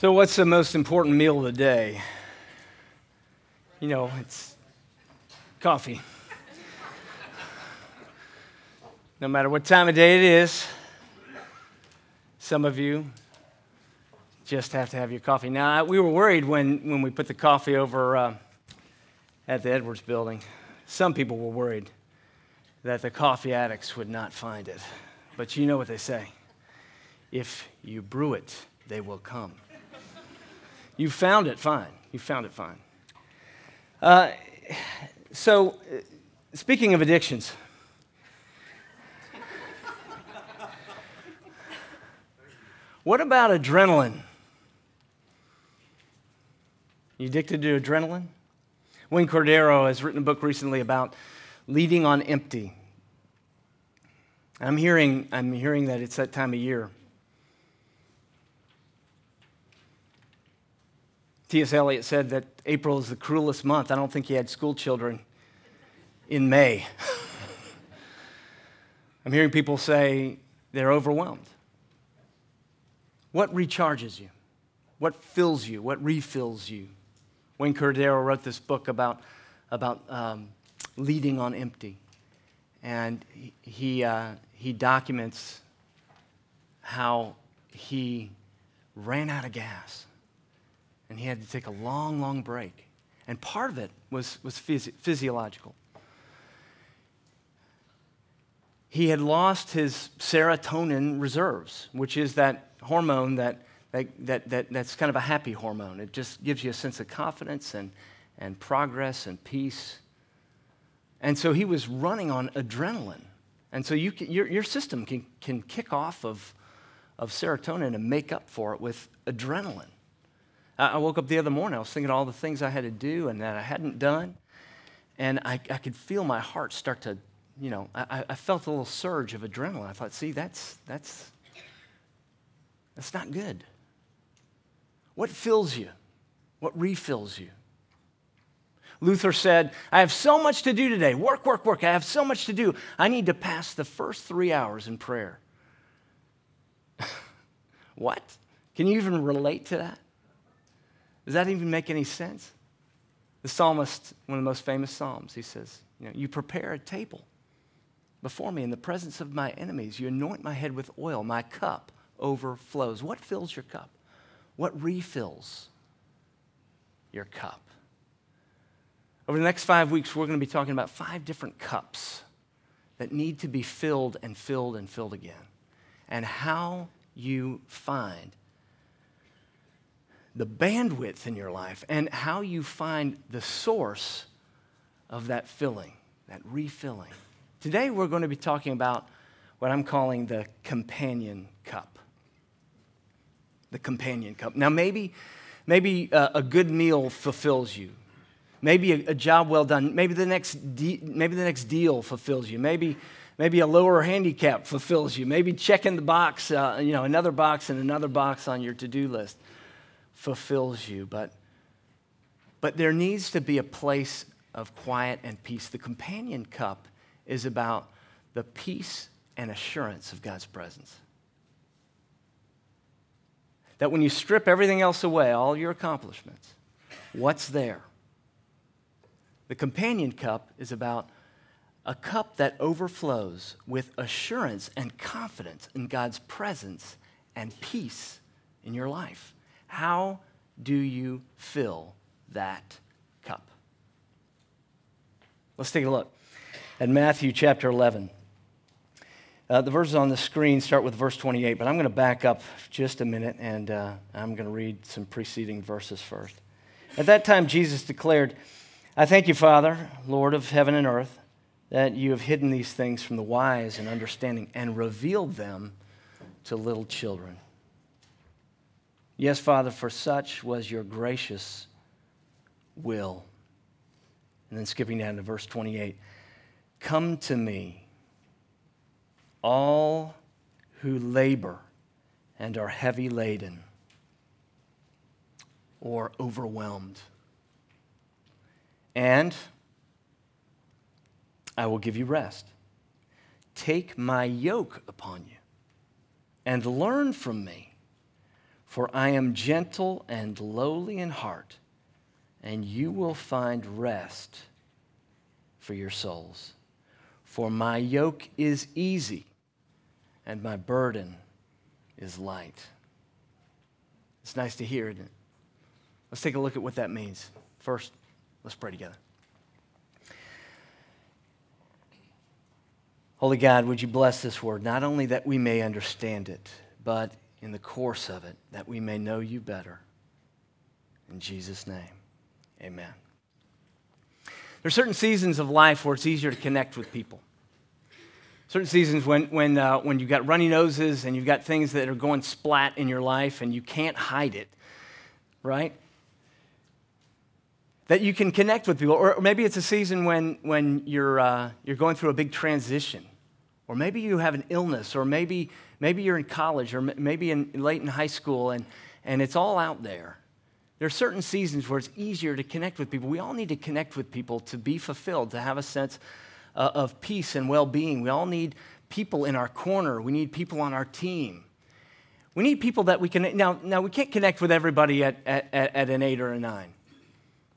So, what's the most important meal of the day? You know, it's coffee. no matter what time of day it is, some of you just have to have your coffee. Now, we were worried when, when we put the coffee over uh, at the Edwards building. Some people were worried that the coffee addicts would not find it. But you know what they say if you brew it, they will come. You found it fine. You found it fine. Uh, so, speaking of addictions, what about adrenaline? You addicted to adrenaline? Wayne Cordeiro has written a book recently about leading on empty. I'm hearing, I'm hearing that it's that time of year. T.S. Eliot said that April is the cruelest month. I don't think he had school children in May. I'm hearing people say they're overwhelmed. What recharges you? What fills you? What refills you? Wayne Cordeiro wrote this book about, about um, leading on empty. And he, uh, he documents how he ran out of gas and he had to take a long, long break. And part of it was, was phys- physiological. He had lost his serotonin reserves, which is that hormone that, that, that, that, that's kind of a happy hormone. It just gives you a sense of confidence and, and progress and peace. And so he was running on adrenaline. And so you can, your, your system can, can kick off of, of serotonin and make up for it with adrenaline. I woke up the other morning, I was thinking all the things I had to do and that I hadn't done. And I, I could feel my heart start to, you know, I, I felt a little surge of adrenaline. I thought, see, that's, that's, that's not good. What fills you? What refills you? Luther said, I have so much to do today. Work, work, work. I have so much to do. I need to pass the first three hours in prayer. what? Can you even relate to that? Does that even make any sense? The psalmist, one of the most famous psalms, he says, you, know, you prepare a table before me in the presence of my enemies. You anoint my head with oil. My cup overflows. What fills your cup? What refills your cup? Over the next five weeks, we're going to be talking about five different cups that need to be filled and filled and filled again, and how you find the bandwidth in your life and how you find the source of that filling, that refilling. Today, we're going to be talking about what I'm calling the companion cup. The companion cup. Now, maybe, maybe a, a good meal fulfills you. Maybe a, job well done. Maybe the next, de- maybe the next deal fulfills you. Maybe, maybe a lower handicap fulfills you. Maybe checking the box, uh, you know, another box and another box on your to-do list fulfills you, but, but there needs to be a place of quiet and peace. The companion cup is about the peace and assurance of God's presence. That when you strip everything else away, all your accomplishments, what's there? The companion cup is about a cup that overflows with assurance and confidence in God's presence and peace in your life. How do you fill that cup? Let's take a look at Matthew chapter 11. Uh, the verses on the screen start with verse 28, but I'm going to back up just a minute and uh, I'm going to read some preceding verses first. At that time, Jesus declared, I thank you, Father, Lord of heaven and earth, that you have hidden these things from the wise and understanding and revealed them to little children. Yes, Father, for such was your gracious will. And then skipping down to verse 28 Come to me, all who labor and are heavy laden or overwhelmed, and I will give you rest. Take my yoke upon you and learn from me For I am gentle and lowly in heart, and you will find rest for your souls. For my yoke is easy, and my burden is light. It's nice to hear, isn't it? Let's take a look at what that means. First, let's pray together. Holy God, would you bless this word, not only that we may understand it, but in the course of it that we may know you better. In Jesus' name, amen. There are certain seasons of life where it's easier to connect with people. Certain seasons when, when, uh, when you've got runny noses and you've got things that are going splat in your life and you can't hide it, right? That you can connect with people. Or maybe it's a season when, when you're, uh, you're going through a big transition. Or maybe you have an illness, or maybe Maybe you're in college or maybe in, late in high school and, and it's all out there. There are certain seasons where it's easier to connect with people. We all need to connect with people to be fulfilled, to have a sense uh, of peace and well being. We all need people in our corner, we need people on our team. We need people that we can. Now, now we can't connect with everybody at, at, at an eight or a nine,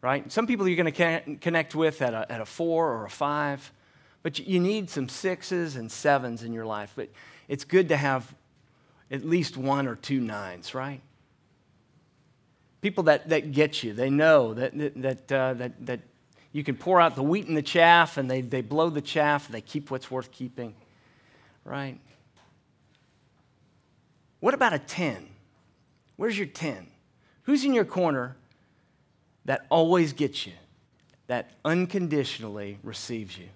right? Some people you're going to connect with at a, at a four or a five, but you need some sixes and sevens in your life. But it's good to have at least one or two nines, right? People that, that get you, they know that, that, uh, that, that you can pour out the wheat and the chaff, and they, they blow the chaff, and they keep what's worth keeping, right? What about a 10? Where's your 10? Who's in your corner that always gets you, that unconditionally receives you?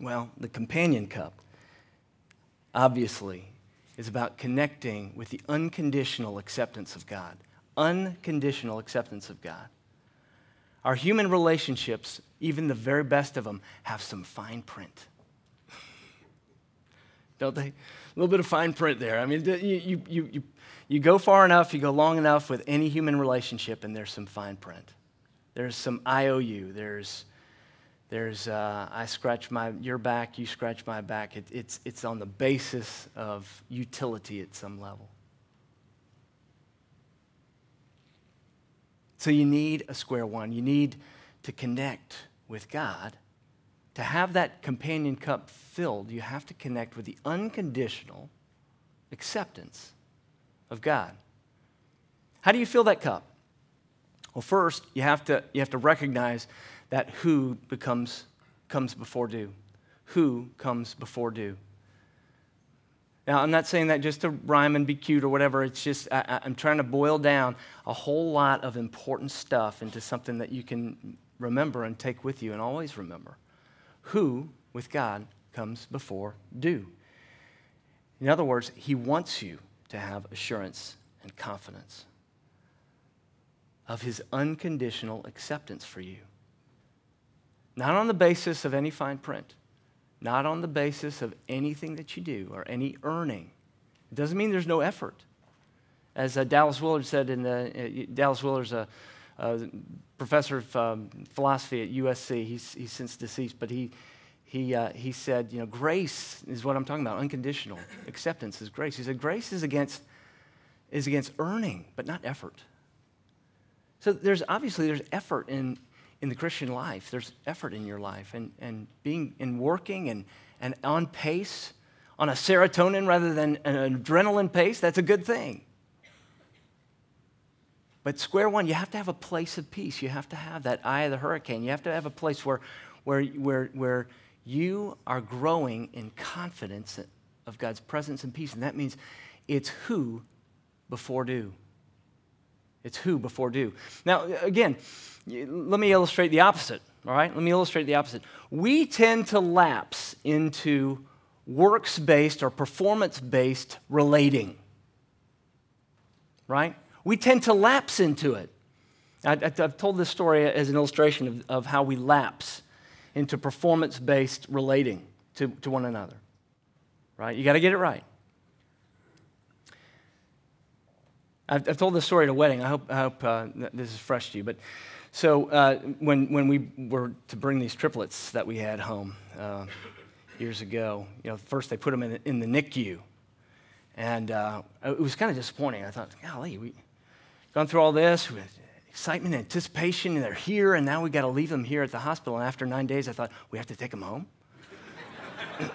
Well, the companion cup obviously, is about connecting with the unconditional acceptance of God. Unconditional acceptance of God. Our human relationships, even the very best of them, have some fine print. Don't they? A little bit of fine print there. I mean, you, you, you, you go far enough, you go long enough with any human relationship, and there's some fine print. There's some IOU. There's there's, uh, I scratch my, your back, you scratch my back. It, it's, it's on the basis of utility at some level. So you need a square one. You need to connect with God. To have that companion cup filled, you have to connect with the unconditional acceptance of God. How do you fill that cup? Well, first, you have to, you have to recognize that who becomes, comes before do. Who comes before do. Now, I'm not saying that just to rhyme and be cute or whatever. It's just, I, am trying to boil down a whole lot of important stuff into something that you can remember and take with you and always remember. Who, with God, comes before do. In other words, He wants you to have assurance and confidence of His unconditional acceptance for you. Not on the basis of any fine print, not on the basis of anything that you do or any earning. It doesn't mean there's no effort. As uh, Dallas Willard said in the, uh, Dallas Willard's a, a professor of um, philosophy at USC. He's, he's since deceased, but he, he, uh, he said, you know, grace is what I'm talking about. Unconditional acceptance is grace. He said, grace is against, is against earning, but not effort. So there's obviously there's effort in, in the Christian life. There's effort in your life and, and being and working and, and on pace, on a serotonin rather than an adrenaline pace, that's a good thing. But square one, you have to have a place of peace. You have to have that eye of the hurricane. You have to have a place where, where, where, where you are growing in confidence of God's presence and peace. And that means it's who before do. It's who before do. Now, again, let me illustrate the opposite, all right? Let me illustrate the opposite. We tend to lapse into works based or performance based relating, right? We tend to lapse into it. I, have told this story as an illustration of, of how we lapse into performance based relating to, to one another, right? You got to get it right. I've, I've, told this story at a wedding. I hope, I hope uh, this is fresh to you. But so uh, when, when we were to bring these triplets that we had home uh, years ago, you know, first they put them in, in the NICU. And uh, it was kind of disappointing. I thought, golly, we've gone through all this with excitement, and anticipation, and they're here, and now we got to leave them here at the hospital. And after nine days, I thought, we have to take them home? I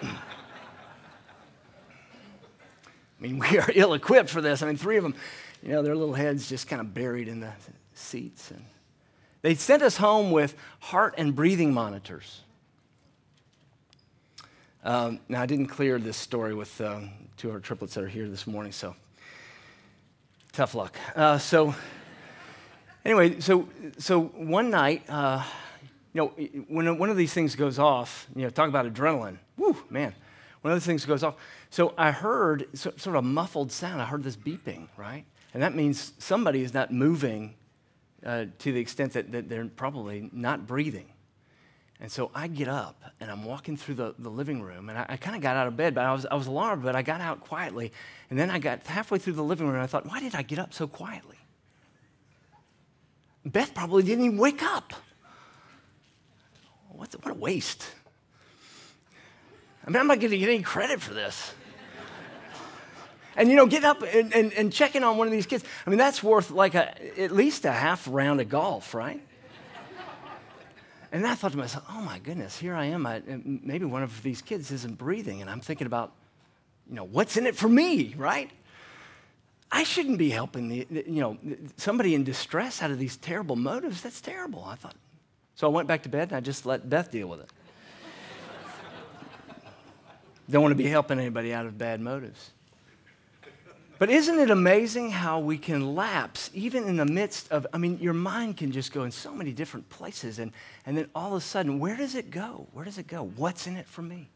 mean, we are ill equipped for this. I mean, three of them, you know, their little heads just kind of buried in the seats. And they sent us home with heart and breathing monitors. Um, now, I didn't clear this story with um, two of our triplets that are here this morning, so tough luck. Uh, so, anyway, so, so one night, uh, you know, when one of these things goes off, you know, talk about adrenaline, whoo, man, one of the things goes off. So I heard sort of a muffled sound. I heard this beeping, right? And that means somebody is not moving uh, to the extent that, that they're probably not breathing. And so I get up and I'm walking through the, the living room and I, I kind of got out of bed, but I was, I was alarmed, but I got out quietly. And then I got halfway through the living room and I thought, why did I get up so quietly? Beth probably didn't even wake up. What's, what a waste. I mean, I'm not going to get any credit for this. And you know, get up and, and, and checking on one of these kids. I mean, that's worth like a, at least a half round of golf, right? And I thought to myself, oh my goodness, here I am. I, maybe one of these kids isn't breathing. And I'm thinking about, you know, what's in it for me, right? I shouldn't be helping the, you know, somebody in distress out of these terrible motives. That's terrible. I thought. So I went back to bed and I just let Beth deal with it. Don't want to be helping anybody out of bad motives. But isn't it amazing how we can lapse even in the midst of, I mean, your mind can just go in so many different places. And, and then all of a sudden, where does it go? Where does it go? What's in it for me?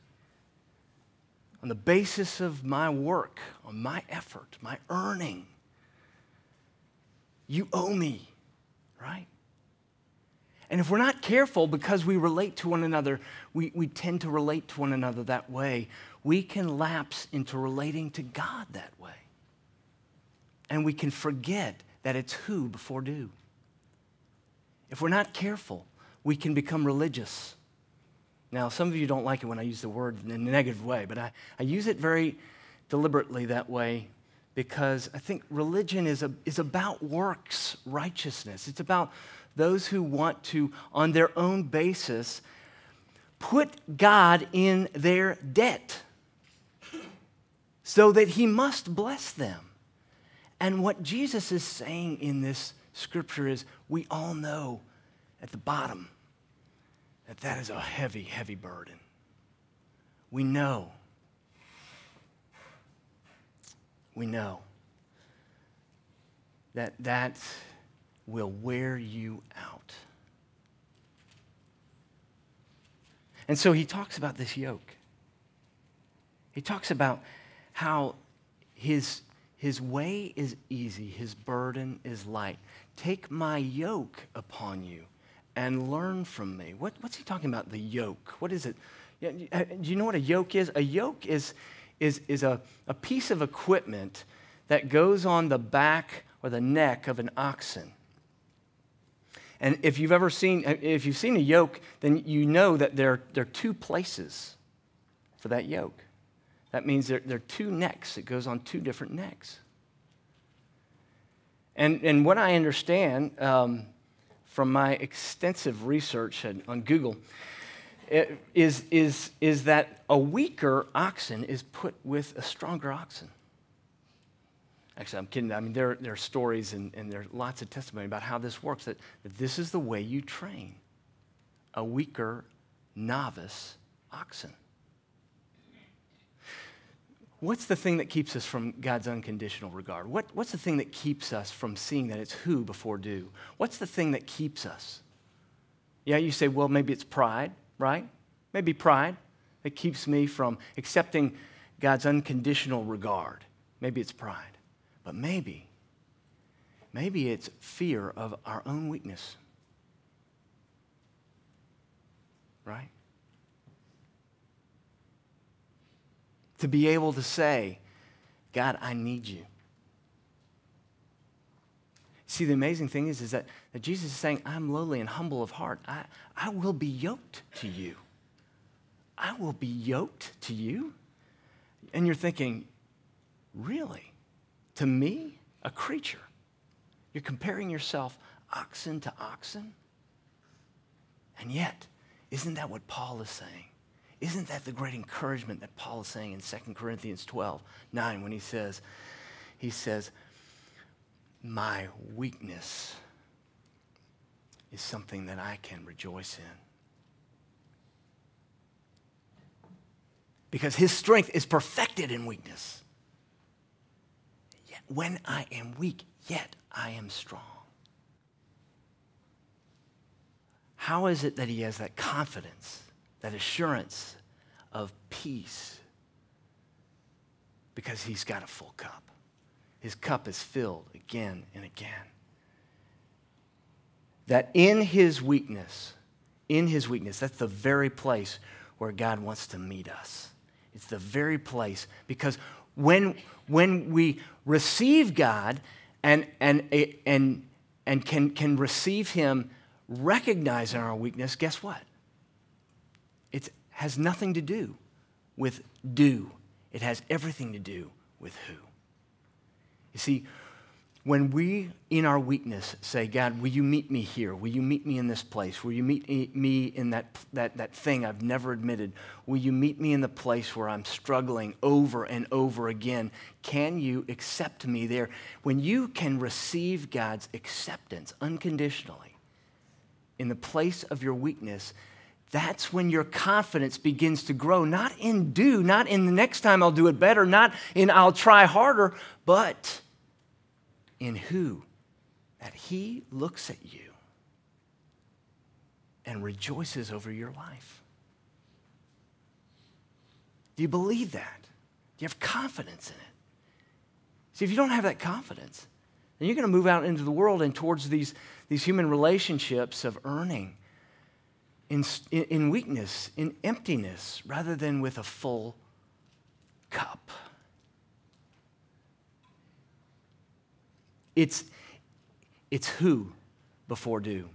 On the basis of my work, on my effort, my earning, you owe me, right? And if we're not careful because we relate to one another, we, we tend to relate to one another that way, we can lapse into relating to God that way and we can forget that it's who before do. If we're not careful, we can become religious. Now, some of you don't like it when I use the word in a negative way, but I, I use it very deliberately that way because I think religion is, a, is about works righteousness. It's about those who want to, on their own basis, put God in their debt so that he must bless them. And what Jesus is saying in this scripture is we all know at the bottom that that is a heavy, heavy burden. We know. We know that that will wear you out. And so he talks about this yoke. He talks about how his his way is easy, his burden is light. Take my yoke upon you and learn from me. What, what's he talking about, the yoke? What is it? Uh, do you know what a yoke is? A yoke is, is, is a, a piece of equipment that goes on the back or the neck of an oxen. And if you've ever seen, uh, if you've seen a yoke, then you know that there, there are two places for that yoke. That means there, there are two necks. It goes on two different necks. And, and what I understand um, from my extensive research on Google is, is, is that a weaker oxen is put with a stronger oxen. Actually, I'm kidding. I mean, there, there are stories and, and there are lots of testimony about how this works that, that this is the way you train a weaker novice oxen. What's the thing that keeps us from God's unconditional regard? What, what's the thing that keeps us from seeing that it's who before do? What's the thing that keeps us? Yeah, you say, well, maybe it's pride, right? Maybe pride that keeps me from accepting God's unconditional regard. Maybe it's pride. But maybe, maybe it's fear of our own weakness. Right? To be able to say, God, I need you. See, the amazing thing is, is that, that Jesus is saying, I'm lowly and humble of heart. I, I will be yoked to you. I will be yoked to you. And you're thinking, Really? To me, a creature? You're comparing yourself oxen to oxen? And yet, isn't that what Paul is saying? Isn't that the great encouragement that Paul is saying in 2 Corinthians 12, 9, when he says, he says, my weakness is something that I can rejoice in. Because his strength is perfected in weakness. Yet when I am weak, yet I am strong. How is it that he has that confidence, that assurance of peace? Because he's got a full cup. His cup is filled again and again. That in his weakness, in his weakness, that's the very place where God wants to meet us. It's the very place because when, when we receive God and, and, and, and can, can receive Him recognizing our weakness, guess what? Has nothing to do with do, it has everything to do with who. You see, when we, in our weakness, say, God, will you meet me here? Will you meet me in this place? Will you meet me in that, that, that thing I've never admitted? Will you meet me in the place where I'm struggling over and over again? Can you accept me there? When you can receive God's acceptance unconditionally, in the place of your weakness, that's when your confidence begins to grow. Not in do, not in the next time I'll do it better, not in I'll try harder, but in who? That He looks at you and rejoices over your life. Do you believe that? Do you have confidence in it? See, if you don't have that confidence, then you're going to move out into the world and towards these these human relationships of earning in, in weakness, in emptiness, rather than with a full cup. It's, it's who before do.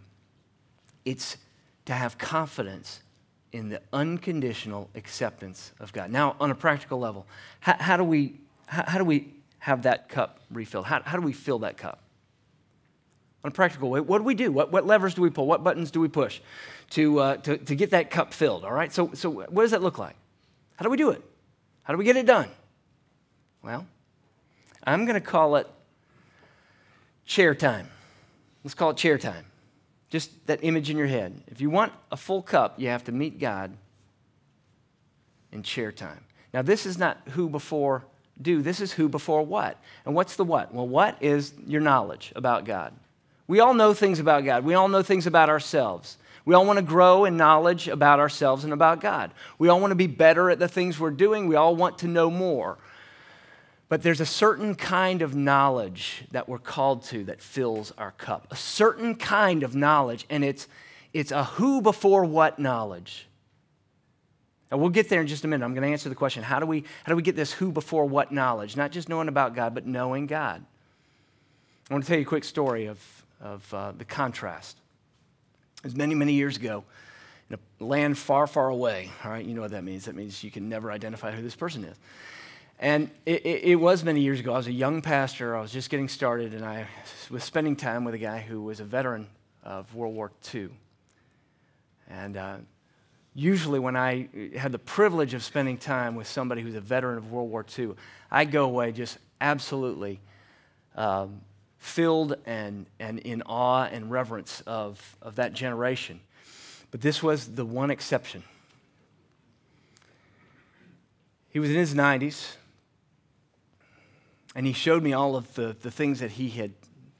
It's to have confidence in the unconditional acceptance of God. Now, on a practical level, how, how do, we, how, how, do we have that cup refilled? How, how do we fill that cup? On a practical way, what do we do? What, what levers do we pull? What buttons do we push to, uh, to, to get that cup filled? All right, so, so what does that look like? How do we do it? How do we get it done? Well, I'm going to call it chair time. Let's call it chair time. Just that image in your head. If you want a full cup, you have to meet God in chair time. Now, this is not who before do, this is who before what. And what's the what? Well, what is your knowledge about God? We all know things about God. We all know things about ourselves. We all want to grow in knowledge about ourselves and about God. We all want to be better at the things we're doing. We all want to know more. But there's a certain kind of knowledge that we're called to that fills our cup. A certain kind of knowledge, and it's, it's a who before what knowledge. And we'll get there in just a minute. I'm going to answer the question how do, we, how do we get this who before what knowledge? Not just knowing about God, but knowing God. I want to tell you a quick story of of uh, the contrast. It was many, many years ago in a land far, far away. All right, you know what that means. That means you can never identify who this person is. And it, it, it, was many years ago. I was a young pastor. I was just getting started, and I was spending time with a guy who was a veteran of World War II. And uh, usually, when I had the privilege of spending time with somebody who's a veteran of World War II, I go away just absolutely um, filled and, and in awe and reverence of, of that generation. But this was the one exception. He was in his 90s, and he showed me all of the, the things that he had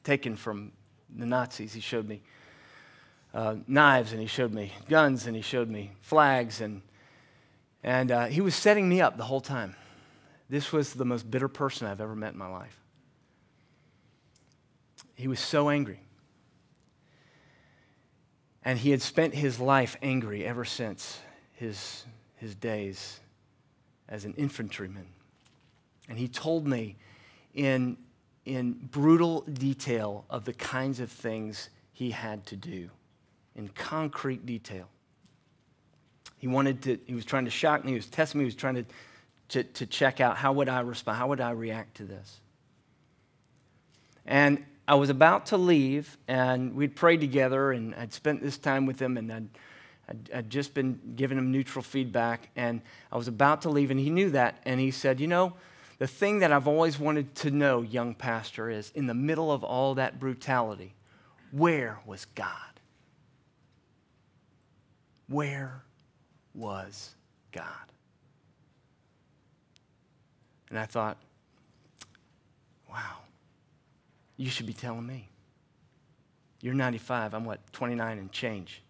taken from the Nazis. He showed me uh, knives, and he showed me guns, and he showed me flags, and, and uh, he was setting me up the whole time. This was the most bitter person I've ever met in my life. He was so angry. And he had spent his life angry ever since his, his days as an infantryman. And he told me in, in brutal detail of the kinds of things he had to do, in concrete detail. He wanted to, he was trying to shock me, he was testing me, he was trying to to, to check out how would I respond, how would I react to this. And I was about to leave, and we'd prayed together, and I'd spent this time with him, and I'd, I'd, I'd, just been giving him neutral feedback, and I was about to leave, and he knew that, and he said, You know, the thing that I've always wanted to know, young pastor, is in the middle of all that brutality, where was God? Where was God? And I thought, wow, you should be telling me. You're 95, I'm what, 29 and change.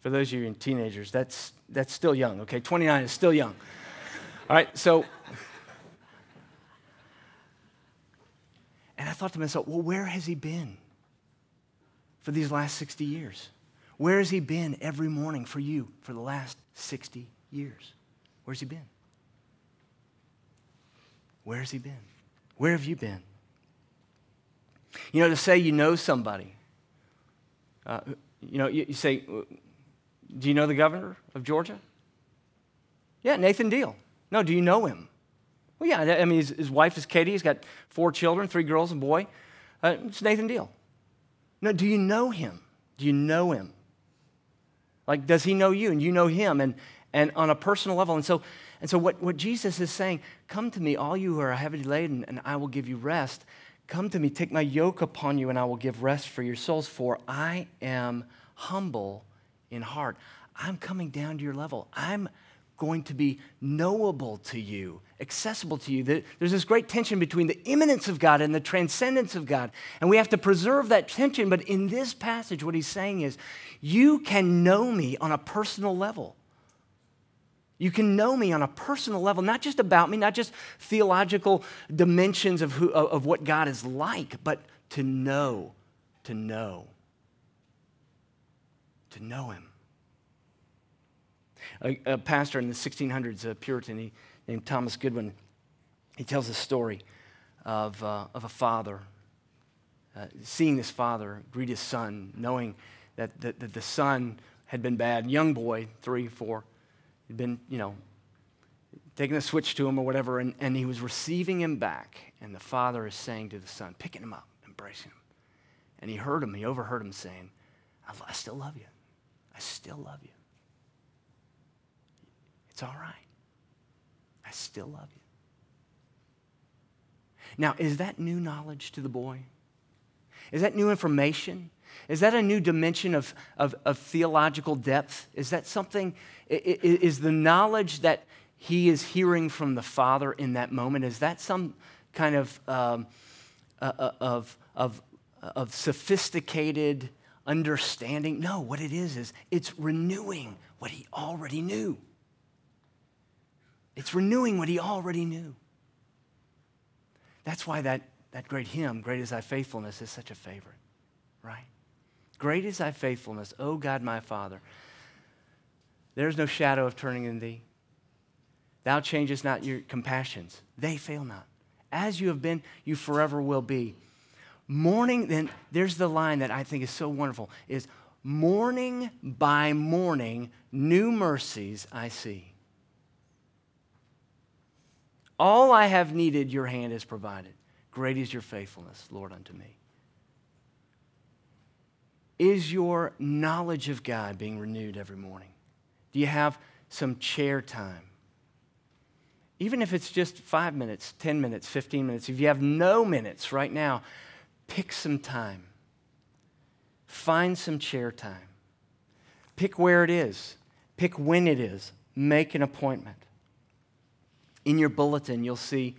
For those of you in teenagers, that's, that's still young, okay? 29 is still young. All right, so. And I thought to myself, well, where has he been for these last 60 years? Where has he been every morning for you for the last 60 years? Where's he been? Where has he been? Where have you been? You know, to say you know somebody, uh, you know, you, you, say, Do you know the governor of Georgia? Yeah, Nathan Deal. No, do you know him? Well, yeah, I mean, his, his wife is Katie. He's got four children, three girls and a boy. Uh, it's Nathan Deal. No, do you know him? Do you know him? Like, does he know you and you know him and, and on a personal level? And so, and so what, what Jesus is saying, come to me, all you who are heavy laden, and I will give you rest. Come to me, take my yoke upon you, and I will give rest for your souls, for I am humble in heart. I'm coming down to your level. I'm going to be knowable to you, accessible to you. There's this great tension between the immanence of God and the transcendence of God. And we have to preserve that tension. But in this passage, what he's saying is, you can know me on a personal level. You can know me on a personal level, not just about me, not just theological dimensions of, who, of what God is like, but to know, to know, to know Him. A, a pastor in the 1600s, a Puritan he, named Thomas Goodwin, he tells a story of, uh, of a father uh, seeing this father greet his son, knowing that, that, that the son had been bad, young boy, three, four, had been, you know, taking the switch to him or whatever, and, and he was receiving him back. And the father is saying to the son, picking him up, embracing him. And he heard him, he overheard him saying, I, I still love you. I still love you. It's all right. I still love you. Now, is that new knowledge to the boy? Is that new information? Is that a new dimension of, of, of theological depth? Is that something, is the knowledge that he is hearing from the Father in that moment, is that some kind of, um, uh, uh, of, of, of sophisticated understanding? No, what it is, is it's renewing what he already knew. It's renewing what he already knew. That's why that, that great hymn, Great is Thy Faithfulness, is such a favorite, right? Great is thy faithfulness, O God my Father. There is no shadow of turning in thee. Thou changest not your compassions, they fail not. As you have been, you forever will be. Morning, then there's the line that I think is so wonderful is morning by morning, new mercies I see. All I have needed, your hand has provided. Great is your faithfulness, Lord, unto me. Is your knowledge of God being renewed every morning? Do you have some chair time? Even if it's just five minutes, 10 minutes, 15 minutes, if you have no minutes right now, pick some time. Find some chair time. Pick where it is, pick when it is, make an appointment. In your bulletin, you'll see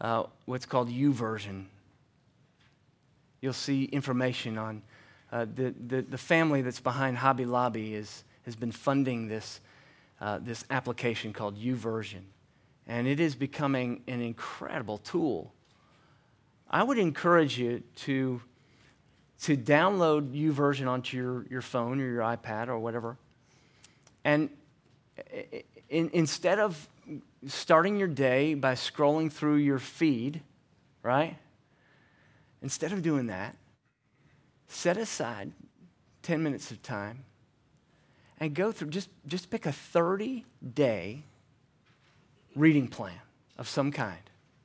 uh, what's called YouVersion. You'll see information on uh, the, the, the, family that's behind Hobby Lobby is, has been funding this, uh, this application called YouVersion. And it is becoming an incredible tool. I would encourage you to, to download YouVersion onto your, your phone or your iPad or whatever. And in, instead of starting your day by scrolling through your feed, right? Instead of doing that, set aside 10 minutes of time and go through, just, just pick a 30 day reading plan of some kind.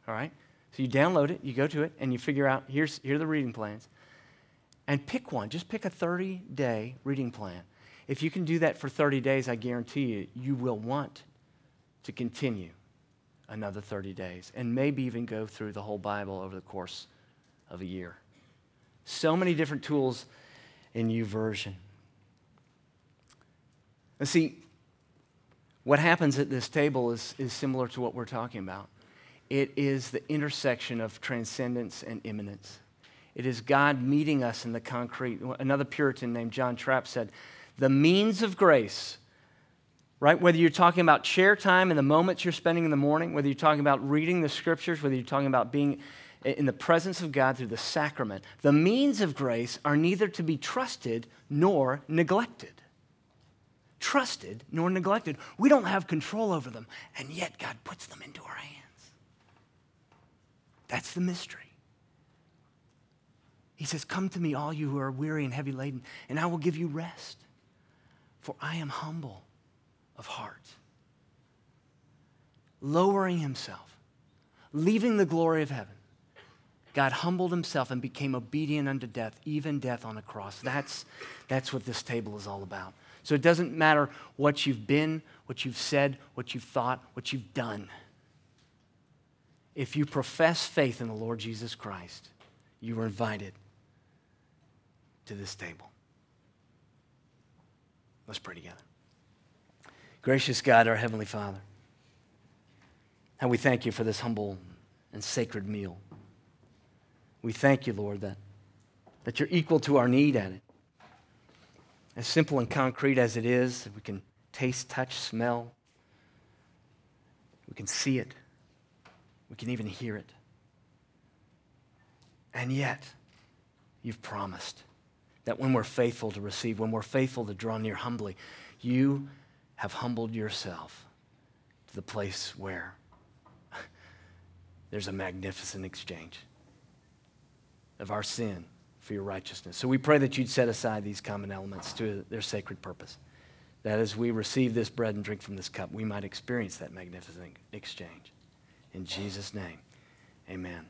All right? So you download it, you go to it, and you figure out here's, here are the reading plans. And pick one. Just pick a 30 day reading plan. If you can do that for 30 days, I guarantee you, you will want to continue another 30 days and maybe even go through the whole Bible over the course of a year. So many different tools in YouVersion. And see, what happens at this table is, is similar to what we're talking about. It is the intersection of transcendence and immanence. It is God meeting us in the concrete. Another Puritan named John Trapp said, The means of grace, right? Whether you're talking about chair time and the moments you're spending in the morning, whether you're talking about reading the scriptures, whether you're talking about being in the presence of God through the sacrament, the means of grace are neither to be trusted nor neglected. Trusted nor neglected. We don't have control over them, and yet God puts them into our hands. That's the mystery. He says, Come to me, all you who are weary and heavy laden, and I will give you rest. For I am humble of heart. Lowering himself, leaving the glory of heaven, God humbled himself and became obedient unto death, even death on a cross. That's, that's what this table is all about. So it doesn't matter what you've been, what you've said, what you've thought, what you've done. If you profess faith in the Lord Jesus Christ, you are invited to this table. Let's pray together. Gracious God, our Heavenly Father, and we thank you for this humble and sacred meal. We thank you, Lord, that, that you're equal to our need at it. As simple and concrete as it is, we can taste, touch, smell, we can see it, we can even hear it. And yet, you've promised that when we're faithful to receive, when we're faithful to draw near humbly, you have humbled yourself to the place where there's a magnificent exchange of our sin for your righteousness. So we pray that you'd set aside these common elements to their sacred purpose. That as we receive this bread and drink from this cup, we might experience that magnificent exchange. In Jesus' name, amen.